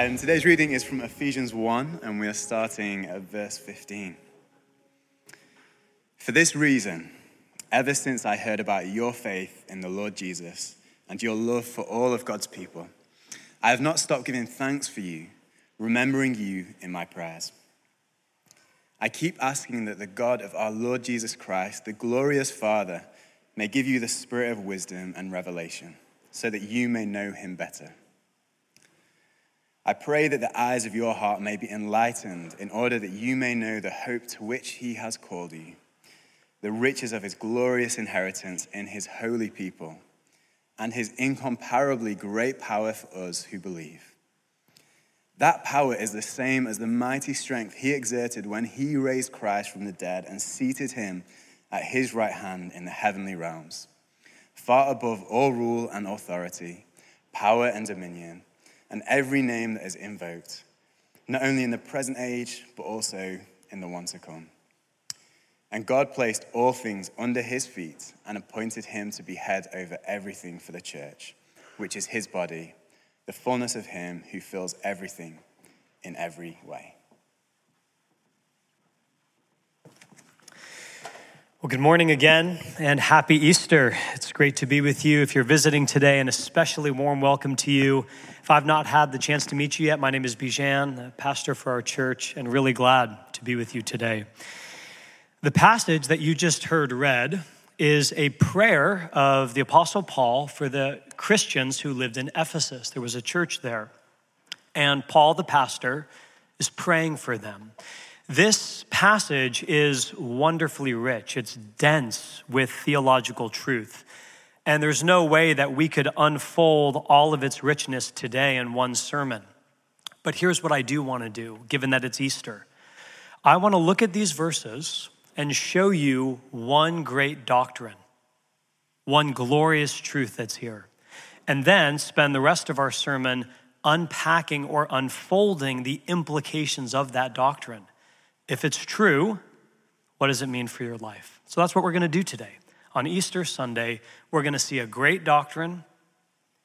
Um, today's reading is from Ephesians 1, and we are starting at verse 15. For this reason, ever since I heard about your faith in the Lord Jesus and your love for all of God's people, I have not stopped giving thanks for you, remembering you in my prayers. I keep asking that the God of our Lord Jesus Christ, the glorious Father, may give you the spirit of wisdom and revelation, so that you may know him better. I pray that the eyes of your heart may be enlightened, in order that you may know the hope to which he has called you, the riches of his glorious inheritance in his holy people, and his incomparably great power for us who believe. That power is the same as the mighty strength he exerted when he raised Christ from the dead and seated him at his right hand in the heavenly realms, far above all rule and authority, power and dominion, and every name that is invoked, not only in the present age, but also in the one to come. And God placed all things under his feet and appointed him to be head over everything for the church, which is his body the fullness of Him who fills everything in every way. Well, good morning again and happy Easter. It's great to be with you. If you're visiting today, an especially warm welcome to you. If I've not had the chance to meet you yet, my name is Bijan, pastor for our church, and really glad to be with you today. The passage that you just heard read is a prayer of the Apostle Paul for the Christians who lived in Ephesus. There was a church there. And Paul, the pastor, is praying for them. This passage is wonderfully rich, it's dense with theological truth. And there's no way that we could unfold all of its richness today in one sermon. But here's what I do want to do, given that it's Easter. I want to look at these verses and show you one great doctrine, one glorious truth that's here, and then spend the rest of our sermon unpacking or unfolding the implications of that doctrine. If it's true, what does it mean for your life? So that's what we're going to do today. On Easter Sunday, we're going to see a great doctrine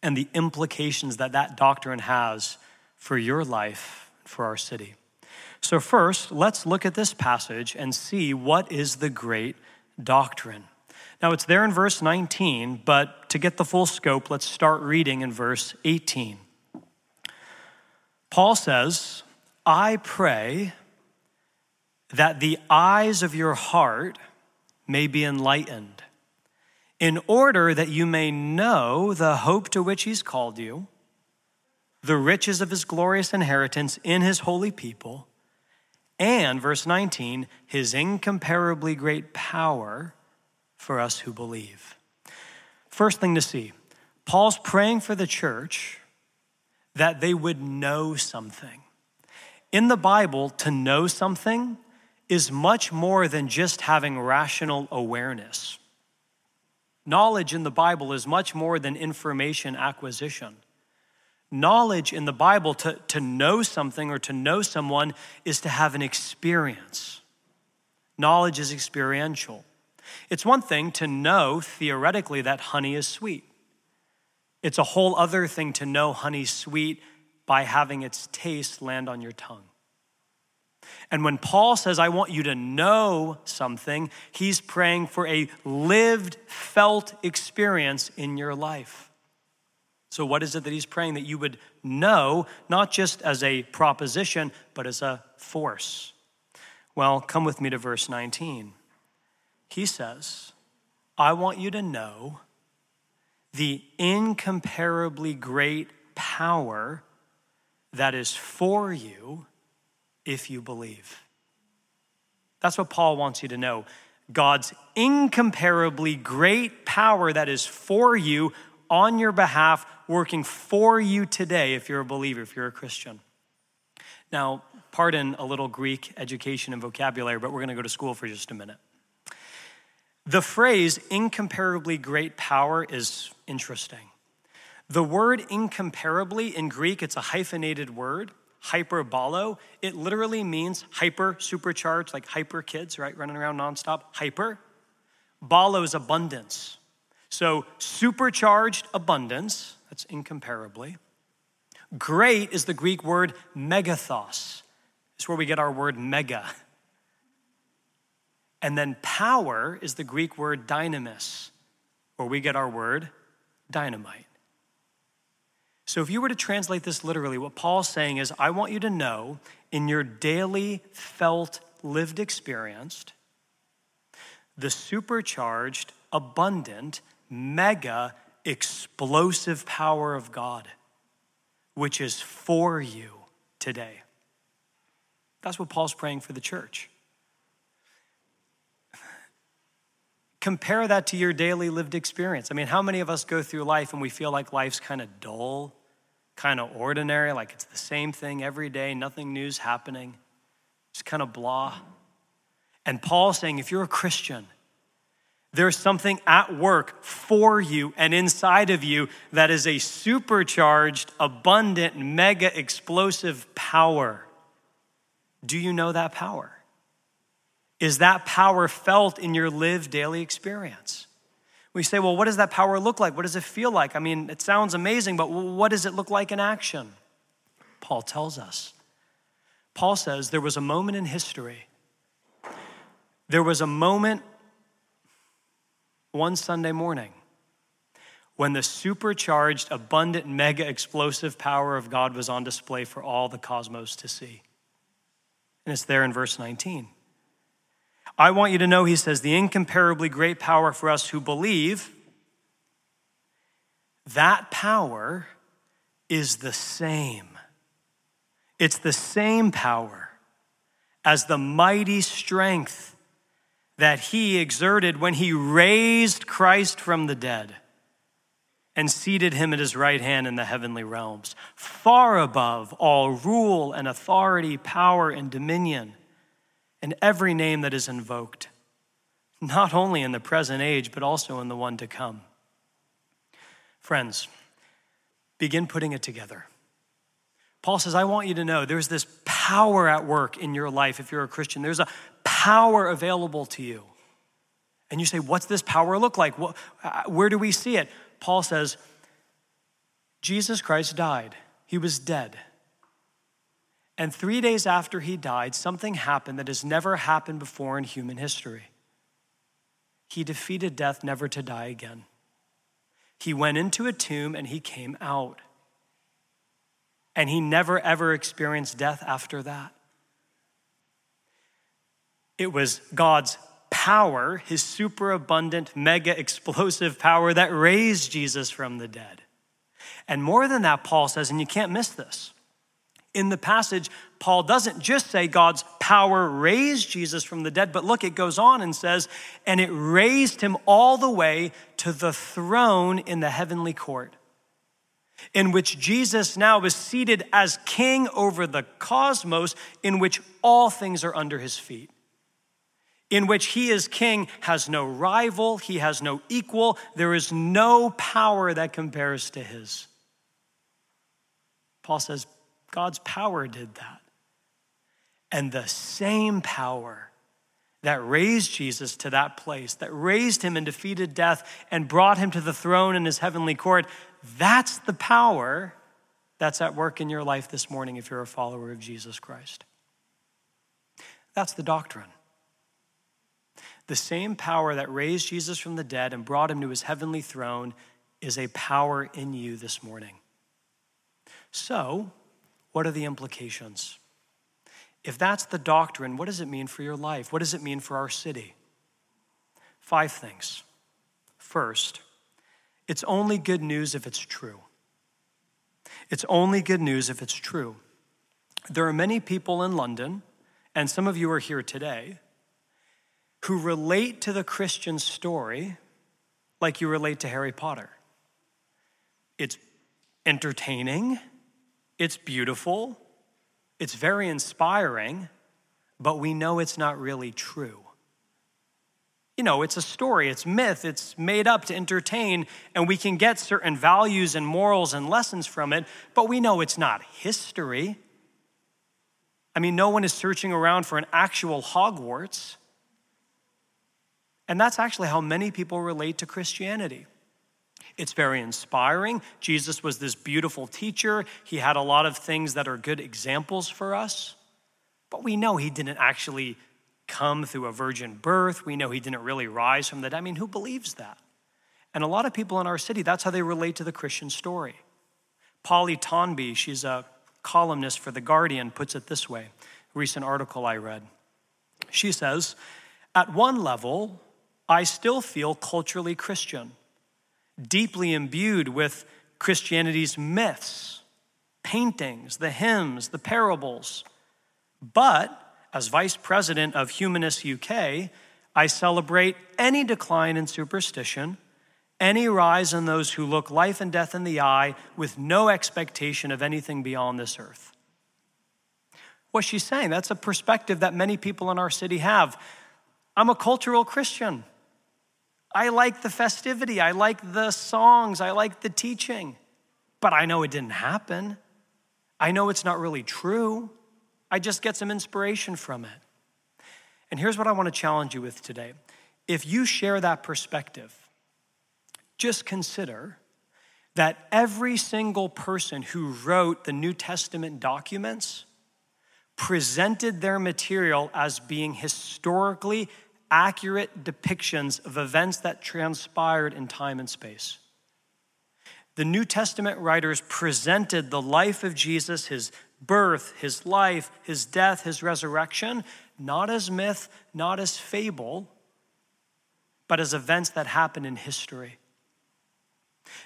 and the implications that that doctrine has for your life, for our city. So, first, let's look at this passage and see what is the great doctrine. Now, it's there in verse 19, but to get the full scope, let's start reading in verse 18. Paul says, I pray that the eyes of your heart may be enlightened, in order that you may know the hope to which he's called you, the riches of his glorious inheritance in his holy people and, verse 19, his incomparably great power for us who believe. First thing to see Paul's praying for the church that they would know something. In the Bible, to know something is much more than just having rational awareness. Knowledge in the Bible is much more than information acquisition. Knowledge in the Bible, to, to know something or to know someone, is to have an experience. Knowledge is experiential. It's one thing to know theoretically that honey is sweet. It's a whole other thing to know honey's sweet by having its taste land on your tongue. And when Paul says, I want you to know something, he's praying for a lived, felt experience in your life. So, what is it that he's praying? That you would know, not just as a proposition, but as a force. Well, come with me to verse 19. He says, I want you to know the incomparably great power that is for you if you believe. That's what Paul wants you to know. God's incomparably great power that is for you on your behalf, working for you today if you're a believer, if you're a Christian. Now, pardon a little Greek education and vocabulary, but we're going to go to school for just a minute. The phrase incomparably great power is interesting. The word incomparably in Greek, it's a hyphenated word, hyperbolo. It literally means hyper, supercharged, like hyper kids, right? Running around nonstop. Hyper. Balo is abundance. So, supercharged abundance, that's incomparably. Great is the Greek word megathos. It's where we get our word mega. And then power is the Greek word dynamis, where we get our word dynamite. So if you were to translate this literally, what Paul's saying is, I want you to know in your daily felt lived experience, the supercharged, abundant, mega, explosive power of God, which is for you today. That's what Paul's praying for the church. Compare that to your daily lived experience. I mean, how many of us go through life and we feel like life's kind of dull, kind of ordinary, like it's the same thing every day, nothing new's happening, just kind of blah. And Paul's saying, if you're a Christian, there's something at work for you and inside of you that is a supercharged, abundant, mega explosive power. Do you know that power? Is that power felt in your lived daily experience? We say, well, what does that power look like? What does it feel like? I mean, it sounds amazing, but what does it look like in action? Paul tells us. Paul says there was a moment in history. There was a moment one Sunday morning when the supercharged, abundant, mega explosive power of God was on display for all the cosmos to see. And it's there in verse 19. I want you to know, he says, the incomparably great power for us who believe. That power is the same. It's the same power as the mighty strength that he exerted when he raised Christ from the dead and seated him at his right hand in the heavenly realms, far above all rule and authority, power and dominion and every name that is invoked, not only in the present age, but also in the one to come. Friends, begin putting it together. Paul says, I want you to know there's this power at work in your life if you're a Christian. There's a power available to you. And you say, What's this power look like? Uh, where do we see it? Paul says, Jesus Christ died, he was dead. And three days after he died, something happened that has never happened before in human history. He defeated death never to die again. He went into a tomb and he came out. And he never ever experienced death after that. It was God's power, his superabundant, mega explosive power, that raised Jesus from the dead. And more than that, Paul says, and you can't miss this in the passage, Paul doesn't just say God's power raised Jesus from the dead, but look, it goes on and says, and it raised him all the way to the throne in the heavenly court, in which Jesus now is seated as king over the cosmos, in which all things are under his feet. In which he is king, has no rival, he has no equal, there is no power that compares to his. Paul says, God's power did that. And the same power that raised Jesus to that place, that raised him and defeated death and brought him to the throne in his heavenly court, that's the power that's at work in your life this morning if you're a follower of Jesus Christ. That's the doctrine. The same power that raised Jesus from the dead and brought him to his heavenly throne is a power in you this morning. So, what are the implications? If that's the doctrine, what does it mean for your life? What does it mean for our city? Five things. First, it's only good news if it's true. It's only good news if it's true. There are many people in London, and some of you are here today, who relate to the Christian story like you relate to Harry Potter. It's entertaining, it's beautiful, it's very inspiring, but we know it's not really true. You know, it's a story, it's myth, it's made up to entertain, and we can get certain values and morals and lessons from it, but we know it's not history. I mean, no one is searching around for an actual Hogwarts. And that's actually how many people relate to Christianity. It's very inspiring. Jesus was this beautiful teacher. He had a lot of things that are good examples for us. But we know he didn't actually come through a virgin birth. We know he didn't really rise from the dead. I mean, who believes that? And a lot of people in our city, that's how they relate to the Christian story. Polly Toynbee, she's a columnist for The Guardian, puts it this way recent article I read. She says, At one level, I still feel culturally Christian, deeply imbued with Christianity's myths, paintings, the hymns, the parables. But as vice president of Humanist UK, I celebrate any decline in superstition, any rise in those who look life and death in the eye with no expectation of anything beyond this earth. What she's saying, that's a perspective that many people in our city have. I'm a cultural Christian. I like the festivity, I like the songs, I like the teaching, but I know it didn't happen. I know it's not really true. I just get some inspiration from it. And here's what I want to challenge you with today. If you share that perspective, just consider that every single person who wrote the New Testament documents presented their material as being historically accurate depictions of events that transpired in time and space. The New Testament writers presented the life of Jesus, his birth, his life, his death, his resurrection, not as myth, not as fable, but as events that happened in history.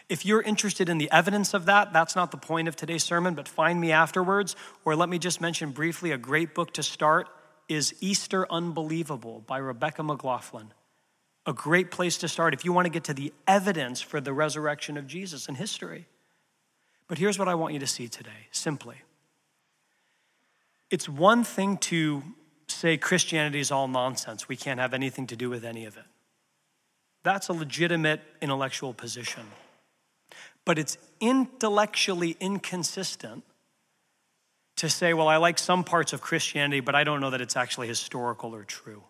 If you're interested in the evidence of that, that's not the point of today's sermon, but find me afterwards. Or let me just mention briefly a great book to start is Easter Unbelievable by Rebecca McLaughlin. A great place to start if you want to get to the evidence for the resurrection of Jesus in history. But here's what I want you to see today simply it's one thing to say Christianity is all nonsense, we can't have anything to do with any of it. That's a legitimate intellectual position. But it's intellectually inconsistent to say, well, I like some parts of Christianity, but I don't know that it's actually historical or true.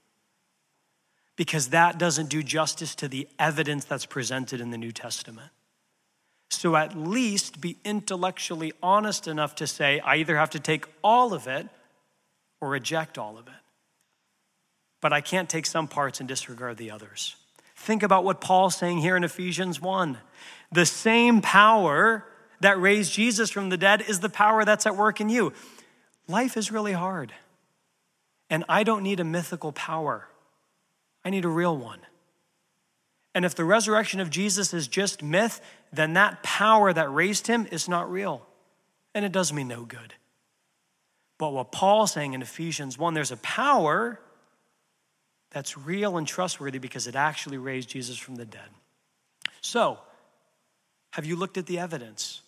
Because that doesn't do justice to the evidence that's presented in the New Testament. So at least be intellectually honest enough to say, I either have to take all of it or reject all of it. But I can't take some parts and disregard the others. Think about what Paul's saying here in Ephesians 1. The same power that raised Jesus from the dead is the power that's at work in you. Life is really hard. And I don't need a mythical power, I need a real one. And if the resurrection of Jesus is just myth, then that power that raised him is not real. And it does me no good. But what Paul's saying in Ephesians 1, there's a power that's real and trustworthy because it actually raised Jesus from the dead. So, have you looked at the evidence?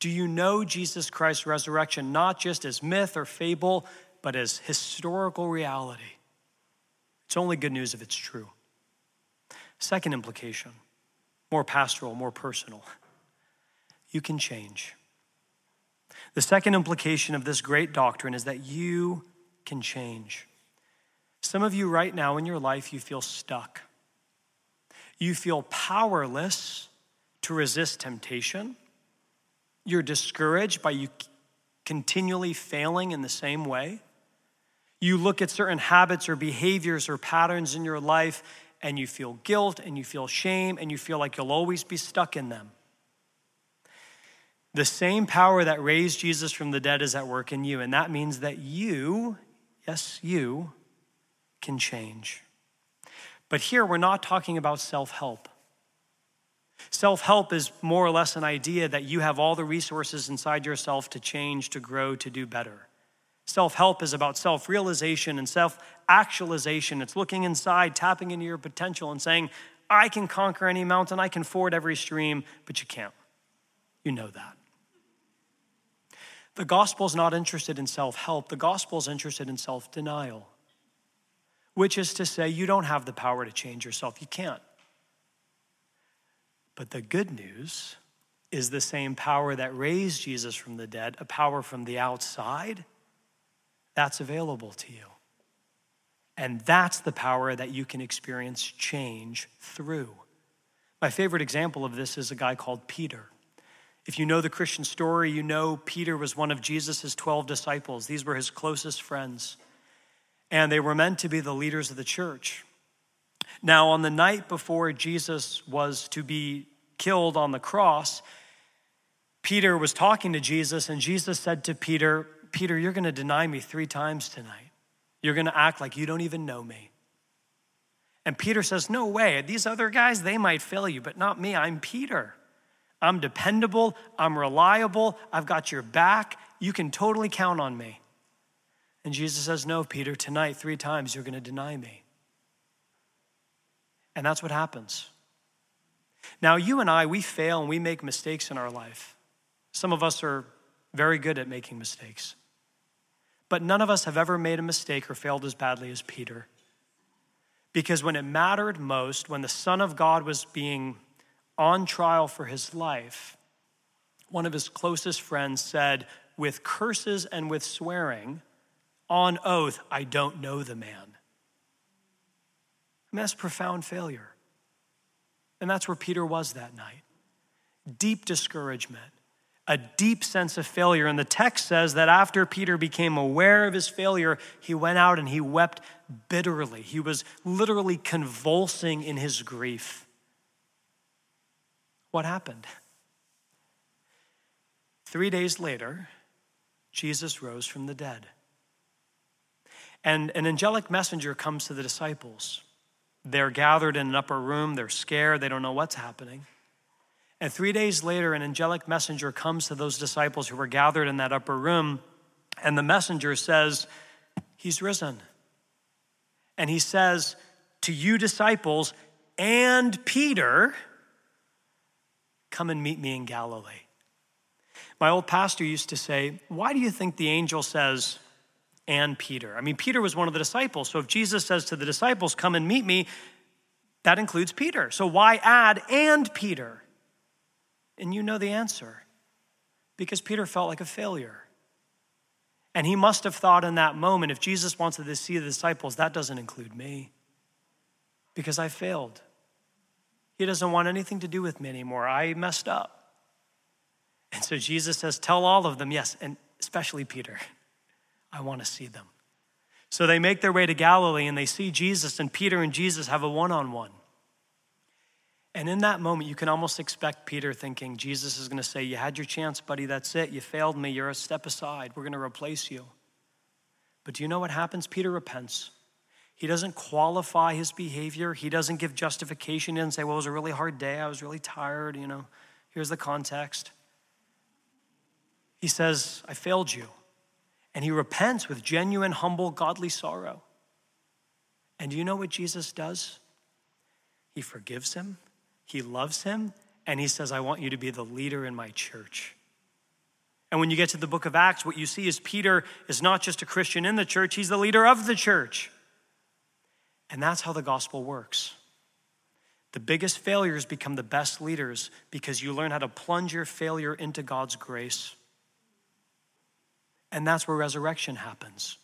Do you know Jesus Christ's resurrection not just as myth or fable, but as historical reality? It's only good news if it's true. Second implication, more pastoral, more personal. You can change. The second implication of this great doctrine is that you can change. Some of you right now in your life, you feel stuck. You feel powerless to resist temptation. You're discouraged by you continually failing in the same way. You look at certain habits or behaviors or patterns in your life and you feel guilt and you feel shame and you feel like you'll always be stuck in them. The same power that raised Jesus from the dead is at work in you, and that means that you, yes, you, can change. But here we're not talking about self help. Self help is more or less an idea that you have all the resources inside yourself to change, to grow, to do better. Self help is about self realization and self actualization. It's looking inside, tapping into your potential, and saying, I can conquer any mountain, I can ford every stream, but you can't. You know that. The gospel is not interested in self help, the gospel is interested in self denial, which is to say, you don't have the power to change yourself. You can't. But the good news is the same power that raised Jesus from the dead, a power from the outside that's available to you. And that's the power that you can experience change through. My favorite example of this is a guy called Peter. If you know the Christian story, you know Peter was one of Jesus' 12 disciples. These were his closest friends, and they were meant to be the leaders of the church. Now, on the night before Jesus was to be killed on the cross, Peter was talking to Jesus, and Jesus said to Peter, Peter, you're going to deny me three times tonight. You're going to act like you don't even know me. And Peter says, No way. These other guys, they might fail you, but not me. I'm Peter. I'm dependable. I'm reliable. I've got your back. You can totally count on me. And Jesus says, No, Peter, tonight, three times, you're going to deny me. And that's what happens. Now, you and I, we fail and we make mistakes in our life. Some of us are very good at making mistakes. But none of us have ever made a mistake or failed as badly as Peter. Because when it mattered most, when the Son of God was being on trial for his life, one of his closest friends said, with curses and with swearing, on oath, I don't know the man. Mean, that's profound failure. And that's where Peter was that night. Deep discouragement, a deep sense of failure. And the text says that after Peter became aware of his failure, he went out and he wept bitterly. He was literally convulsing in his grief. What happened? Three days later, Jesus rose from the dead. And an angelic messenger comes to the disciples. They're gathered in an upper room, they're scared, they don't know what's happening. And three days later, an angelic messenger comes to those disciples who were gathered in that upper room, and the messenger says, He's risen. And he says to you, disciples, and Peter, come and meet me in Galilee. My old pastor used to say, Why do you think the angel says, and Peter? I mean, Peter was one of the disciples. So if Jesus says to the disciples, Come and meet me, that includes Peter. So why add and Peter? And you know the answer because Peter felt like a failure. And he must have thought in that moment if Jesus wants to see the disciples, that doesn't include me because I failed. He doesn't want anything to do with me anymore. I messed up. And so Jesus says, Tell all of them, yes, and especially Peter, I want to see them. So they make their way to Galilee and they see Jesus, and Peter and Jesus have a one on one. And in that moment, you can almost expect Peter thinking, Jesus is going to say, You had your chance, buddy. That's it. You failed me. You're a step aside. We're going to replace you. But do you know what happens? Peter repents. He doesn't qualify his behavior. He doesn't give justification. Doesn't say, Well, it was a really hard day. I was really tired. You know, here's the context. He says, I failed you. And he repents with genuine, humble, godly sorrow. And do you know what Jesus does? He forgives him he loves him, and he says, I want you to be the leader in my church. And when you get to the book of Acts, what you see is Peter is not just a Christian in the church, he's the leader of the church. And that's how the gospel works. The biggest failures become the best leaders because you learn how to plunge your failure into God's grace. And that's where resurrection happens.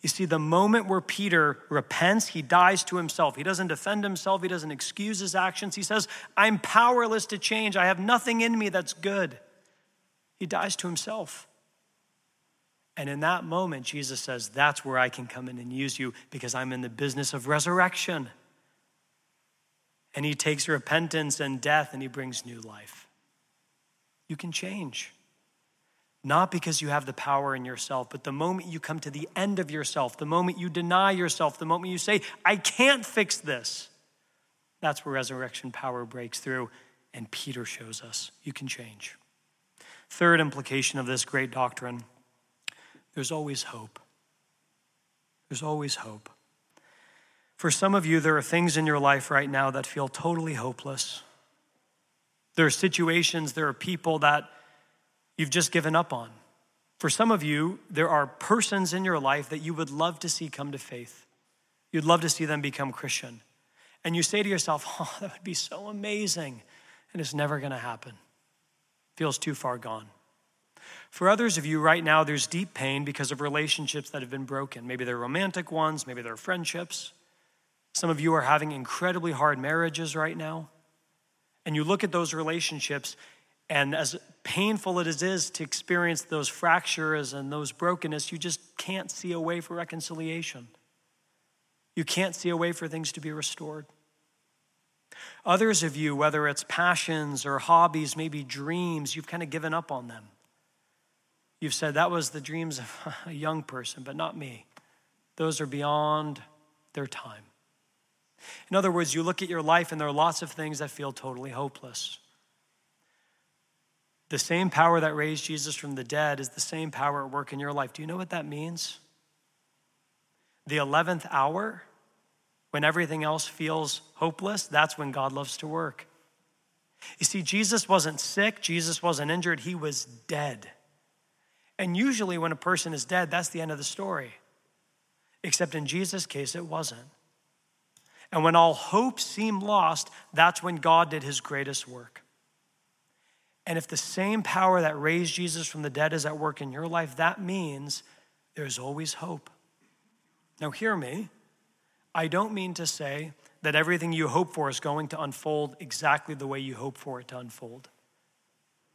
You see, the moment where Peter repents, he dies to himself. He doesn't defend himself, he doesn't excuse his actions. He says, I'm powerless to change. I have nothing in me that's good. He dies to himself. And in that moment, Jesus says, That's where I can come in and use you because I'm in the business of resurrection. And he takes repentance and death and he brings new life. You can change. Not because you have the power in yourself, but the moment you come to the end of yourself, the moment you deny yourself, the moment you say, I can't fix this, that's where resurrection power breaks through. And Peter shows us you can change. Third implication of this great doctrine there's always hope. There's always hope. For some of you, there are things in your life right now that feel totally hopeless. There are situations, there are people that you've just given up on. For some of you, there are persons in your life that you would love to see come to faith. You'd love to see them become Christian. And you say to yourself, oh, that would be so amazing. And it's never going to happen. Feels too far gone. For others of you right now, there's deep pain because of relationships that have been broken. Maybe they're romantic ones, maybe they're friendships. Some of you are having incredibly hard marriages right now. And you look at those relationships, and as painful as it is to experience those fractures and those brokenness, you just can't see a way for reconciliation. You can't see a way for things to be restored. Others of you, whether it's passions or hobbies, maybe dreams, you've kind of given up on them. You've said that was the dreams of a young person, but not me. Those are beyond their time. In other words, you look at your life and there are lots of things that feel totally hopeless. The same power that raised Jesus from the dead is the same power at work in your life. Do you know what that means? The 11th hour, when everything else feels hopeless, that's when God loves to work. You see, Jesus wasn't sick, Jesus wasn't injured, he was dead. And usually, when a person is dead, that's the end of the story. Except in Jesus' case, it wasn't. And when all hope seemed lost, that's when God did his greatest work. And if the same power that raised Jesus from the dead is at work in your life, that means there's always hope. Now, hear me. I don't mean to say that everything you hope for is going to unfold exactly the way you hope for it to unfold.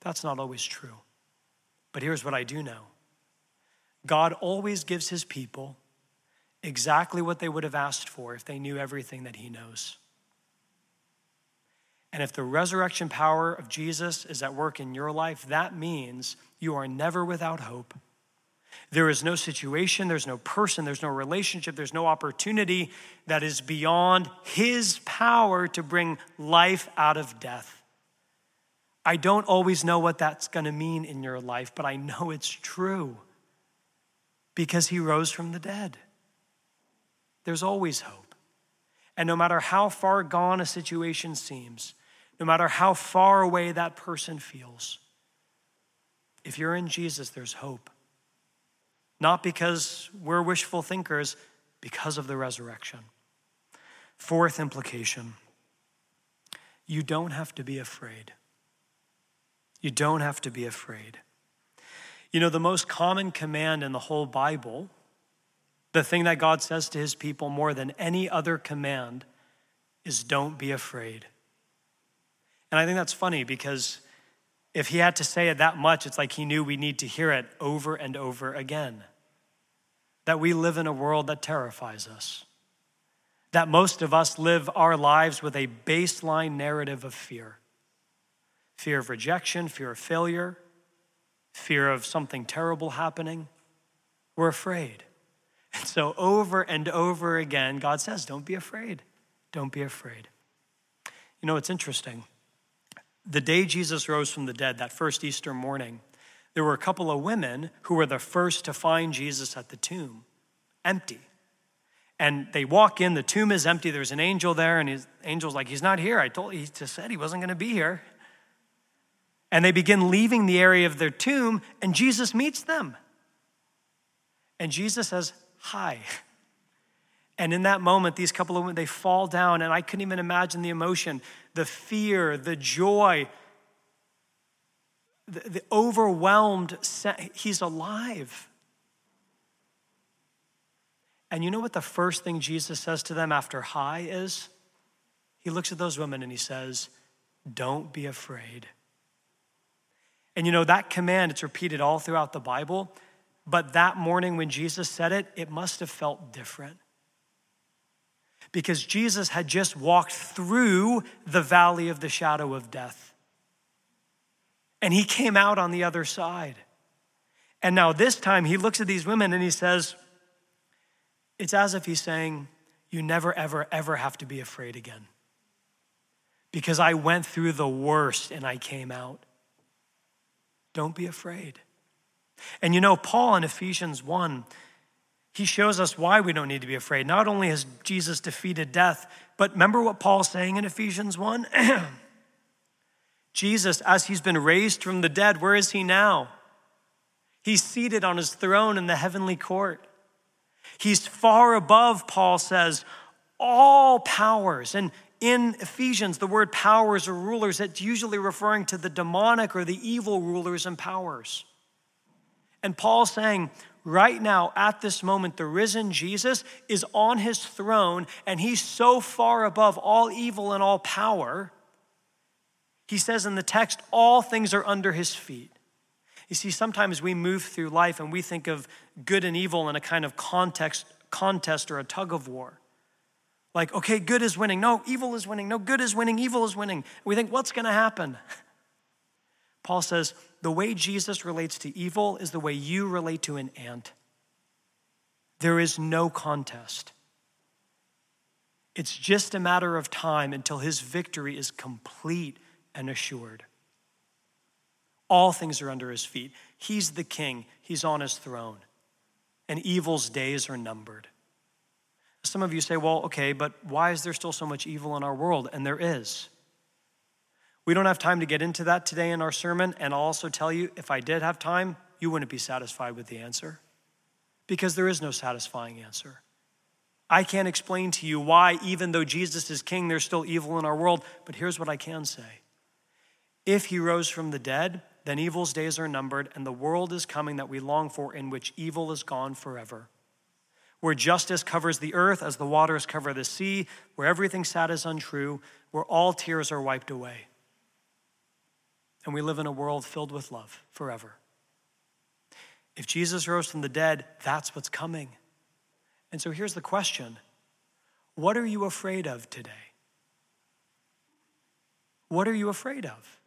That's not always true. But here's what I do know God always gives his people exactly what they would have asked for if they knew everything that he knows. And if the resurrection power of Jesus is at work in your life, that means you are never without hope. There is no situation, there's no person, there's no relationship, there's no opportunity that is beyond His power to bring life out of death. I don't always know what that's going to mean in your life, but I know it's true because He rose from the dead. There's always hope. And no matter how far gone a situation seems, no matter how far away that person feels. If you're in Jesus, there's hope. Not because we're wishful thinkers, because of the resurrection. Fourth implication you don't have to be afraid. You don't have to be afraid. You know, the most common command in the whole Bible, the thing that God says to his people more than any other command, is don't be afraid. And I think that's funny because if he had to say it that much, it's like he knew we need to hear it over and over again. That we live in a world that terrifies us. That most of us live our lives with a baseline narrative of fear fear of rejection, fear of failure, fear of something terrible happening. We're afraid. And so, over and over again, God says, Don't be afraid. Don't be afraid. You know, it's interesting the day Jesus rose from the dead, that first Easter morning, there were a couple of women who were the first to find Jesus at the tomb, empty. And they walk in, the tomb is empty. There's an angel there, and his angel's like, He's not here. I told he just said he wasn't going to be here. And they begin leaving the area of their tomb, and Jesus meets them. And Jesus says, Hi. And in that moment, these couple of women, they fall down, and I couldn't even imagine the emotion, the fear, the joy, the, the overwhelmed, he's alive. And you know what the first thing Jesus says to them after hi is? He looks at those women and he says, Don't be afraid. And you know, that command, it's repeated all throughout the Bible, but that morning when Jesus said it, it must have felt different because Jesus had just walked through the valley of the shadow of death. And he came out on the other side. And now, this time, he looks at these women and he says, It's as if he's saying, You never, ever, ever have to be afraid again. Because I went through the worst and I came out. Don't be afraid. And you know, Paul in Ephesians 1 he shows us why we don't need to be afraid. Not only has Jesus defeated death, but remember what Paul's saying in Ephesians 1? Jesus, as he's been raised from the dead, where is he now? He's seated on his throne in the heavenly court. He's far above, Paul says, all powers. And in Ephesians, the word powers or rulers, it's usually referring to the demonic or the evil rulers and powers. And Paul's saying, right now, at this moment, the risen Jesus is on his throne and he's so far above all evil and all power He says in the text, all things are under his feet. You see, sometimes we move through life and we think of good and evil in a kind of context, contest or a tug of war. Like, okay, good is winning. No, evil is winning. No, good is winning. Evil is winning. We think, what's going to happen? Paul says, the way Jesus relates to evil is the way you relate to an ant. There is no contest. It's just a matter of time until his victory is complete and assured. All things are under his feet. He's the king, he's on his throne, and evil's days are numbered. Some of you say, well, okay, but why is there still so much evil in our world? And there is. We don't have time to get into that today in our sermon, and I'll also tell you if I did have time, you wouldn't be satisfied with the answer because there is no satisfying answer. I can't explain to you why, even though Jesus is king, there's still evil in our world, but here's what I can say if he rose from the dead, then evil's days are numbered, and the world is coming that we long for, in which evil is gone forever. Where justice covers the earth as the waters cover the sea, where everything sad is untrue, where all tears are wiped away. And we live in a world filled with love forever. If Jesus rose from the dead, that's what's coming. And so here's the question What are you afraid of today? What are you afraid of?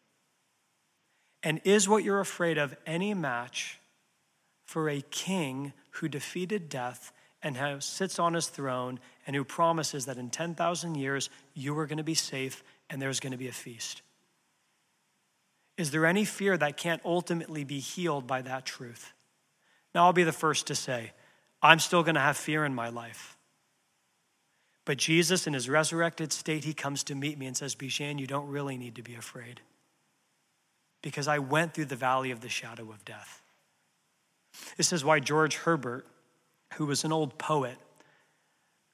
And is what you're afraid of any match for a king who defeated death and who sits on his throne and who promises that in 10,000 years you are going to be safe and there's going to be a feast? Is there any fear that can't ultimately be healed by that truth? Now, I'll be the first to say, I'm still going to have fear in my life. But Jesus, in his resurrected state, he comes to meet me and says, Bijan, you don't really need to be afraid because I went through the valley of the shadow of death. This is why George Herbert, who was an old poet,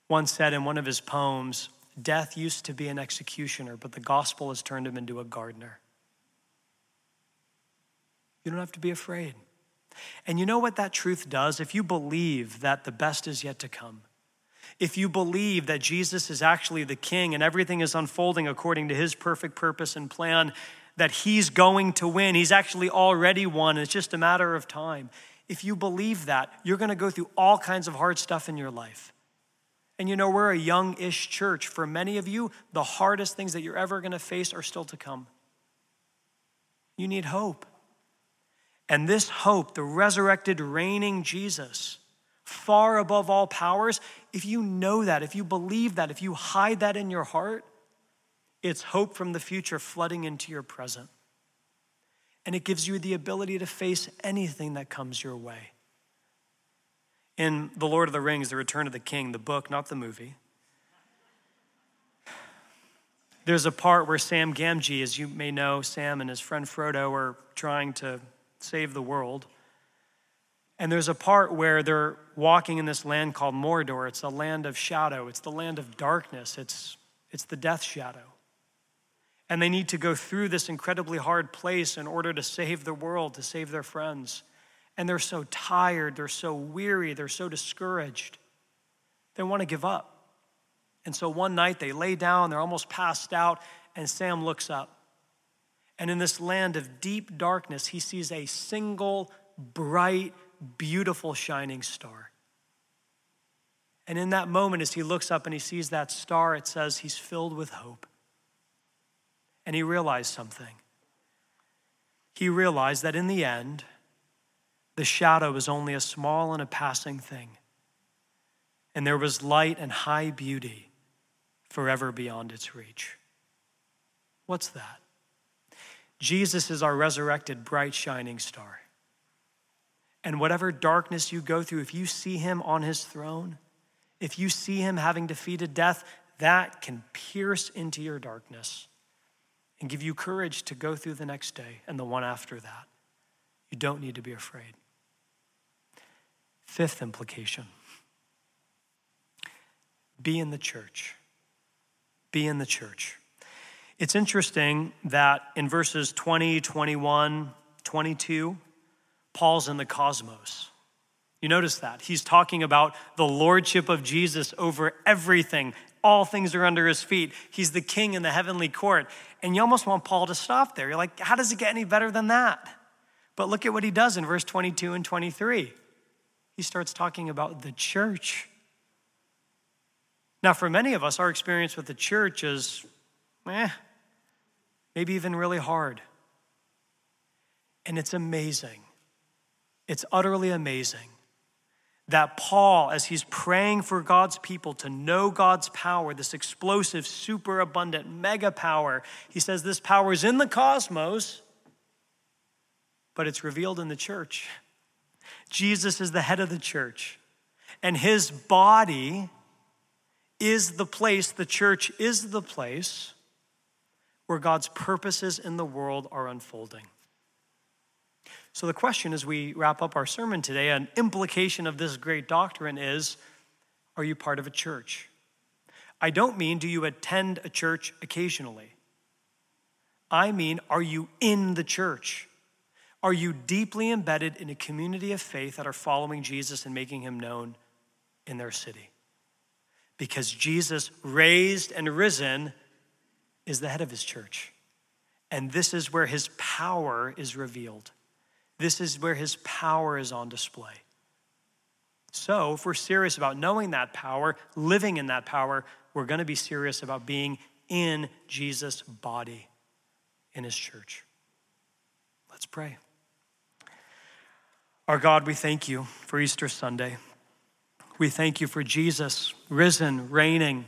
once said in one of his poems Death used to be an executioner, but the gospel has turned him into a gardener. You don't have to be afraid. And you know what that truth does? If you believe that the best is yet to come, if you believe that Jesus is actually the king and everything is unfolding according to his perfect purpose and plan, that he's going to win. He's actually already won. It's just a matter of time. If you believe that, you're going to go through all kinds of hard stuff in your life. And you know, we're a young ish church. For many of you, the hardest things that you're ever going to face are still to come. You need hope. And this hope, the resurrected, reigning Jesus, far above all powers, if you know that, if you believe that, if you hide that in your heart, it's hope from the future flooding into your present. And it gives you the ability to face anything that comes your way. In The Lord of the Rings, The Return of the King, the book, not the movie, there's a part where Sam Gamgee, as you may know, Sam and his friend Frodo are trying to save the world. And there's a part where they're walking in this land called Mordor. It's a land of shadow, it's the land of darkness, it's, it's the death shadow and they need to go through this incredibly hard place in order to save the world, to save their friends. And they're so tired, they're so weary, they're so discouraged. They want to give up. And so one night they lay down, they're almost passed out, and Sam looks up. And in this land of deep darkness, he sees a single, bright, beautiful, shining star. And in that moment, as he looks up and he sees that star, it says he's filled with hope. And he realized something. He realized that in the end, the shadow was only a small and a passing thing. And there was light and high beauty forever beyond its reach. What's that? Jesus is our resurrected, bright, shining star. And whatever darkness you go through, if you see him on his throne, if you see him having defeated death, that can pierce into your darkness and give you courage to go through the next day and the one after that. You don't need to be afraid. Fifth implication be in the church. Be in the church. It's interesting that in verses 20, 21, 22, Paul's in the cosmos. You notice that. He's talking about the lordship of Jesus over everything, All things are under his feet. He's the king in the heavenly court. And you almost want Paul to stop there. You're like, how does it get any better than that? But look at what he does in verse 22 and 23. He starts talking about the church. Now, for many of us, our experience with the church is, eh, maybe even really hard. And it's amazing. It's utterly amazing that Paul, as he's praying for God's people to know God's power, this explosive, super abundant, mega power, he says this power is in the cosmos, but it's revealed in the church. Jesus is the head of the church, and his body is the place, the church is the place where God's purposes in the world are unfolding. So, the question as we wrap up our sermon today, an implication of this great doctrine is Are you part of a church? I don't mean do you attend a church occasionally. I mean, are you in the church? Are you deeply embedded in a community of faith that are following Jesus and making him known in their city? Because Jesus, raised and risen, is the head of his church. And this is where his power is revealed. This is where his power is on display. So, if we're serious about knowing that power, living in that power, we're going to be serious about being in Jesus' body, in his church. Let's pray. Our God, we thank you for Easter Sunday. We thank you for Jesus, risen, reigning.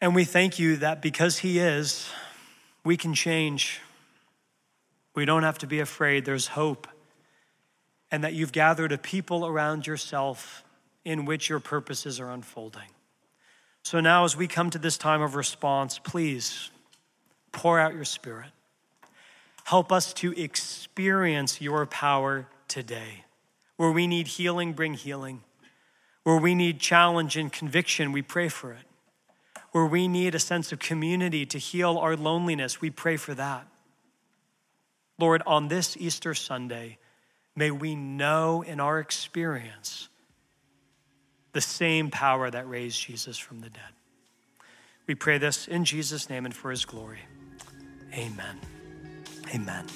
And we thank you that because he is, we can change. We don't have to be afraid. There's hope. And that you've gathered a people around yourself in which your purposes are unfolding. So now, as we come to this time of response, please pour out your spirit. Help us to experience your power today. Where we need healing, bring healing. Where we need challenge and conviction, we pray for it. Where we need a sense of community to heal our loneliness, we pray for that. Lord, on this Easter Sunday, may we know in our experience the same power that raised Jesus from the dead. We pray this in Jesus' name and for his glory. Amen. Amen.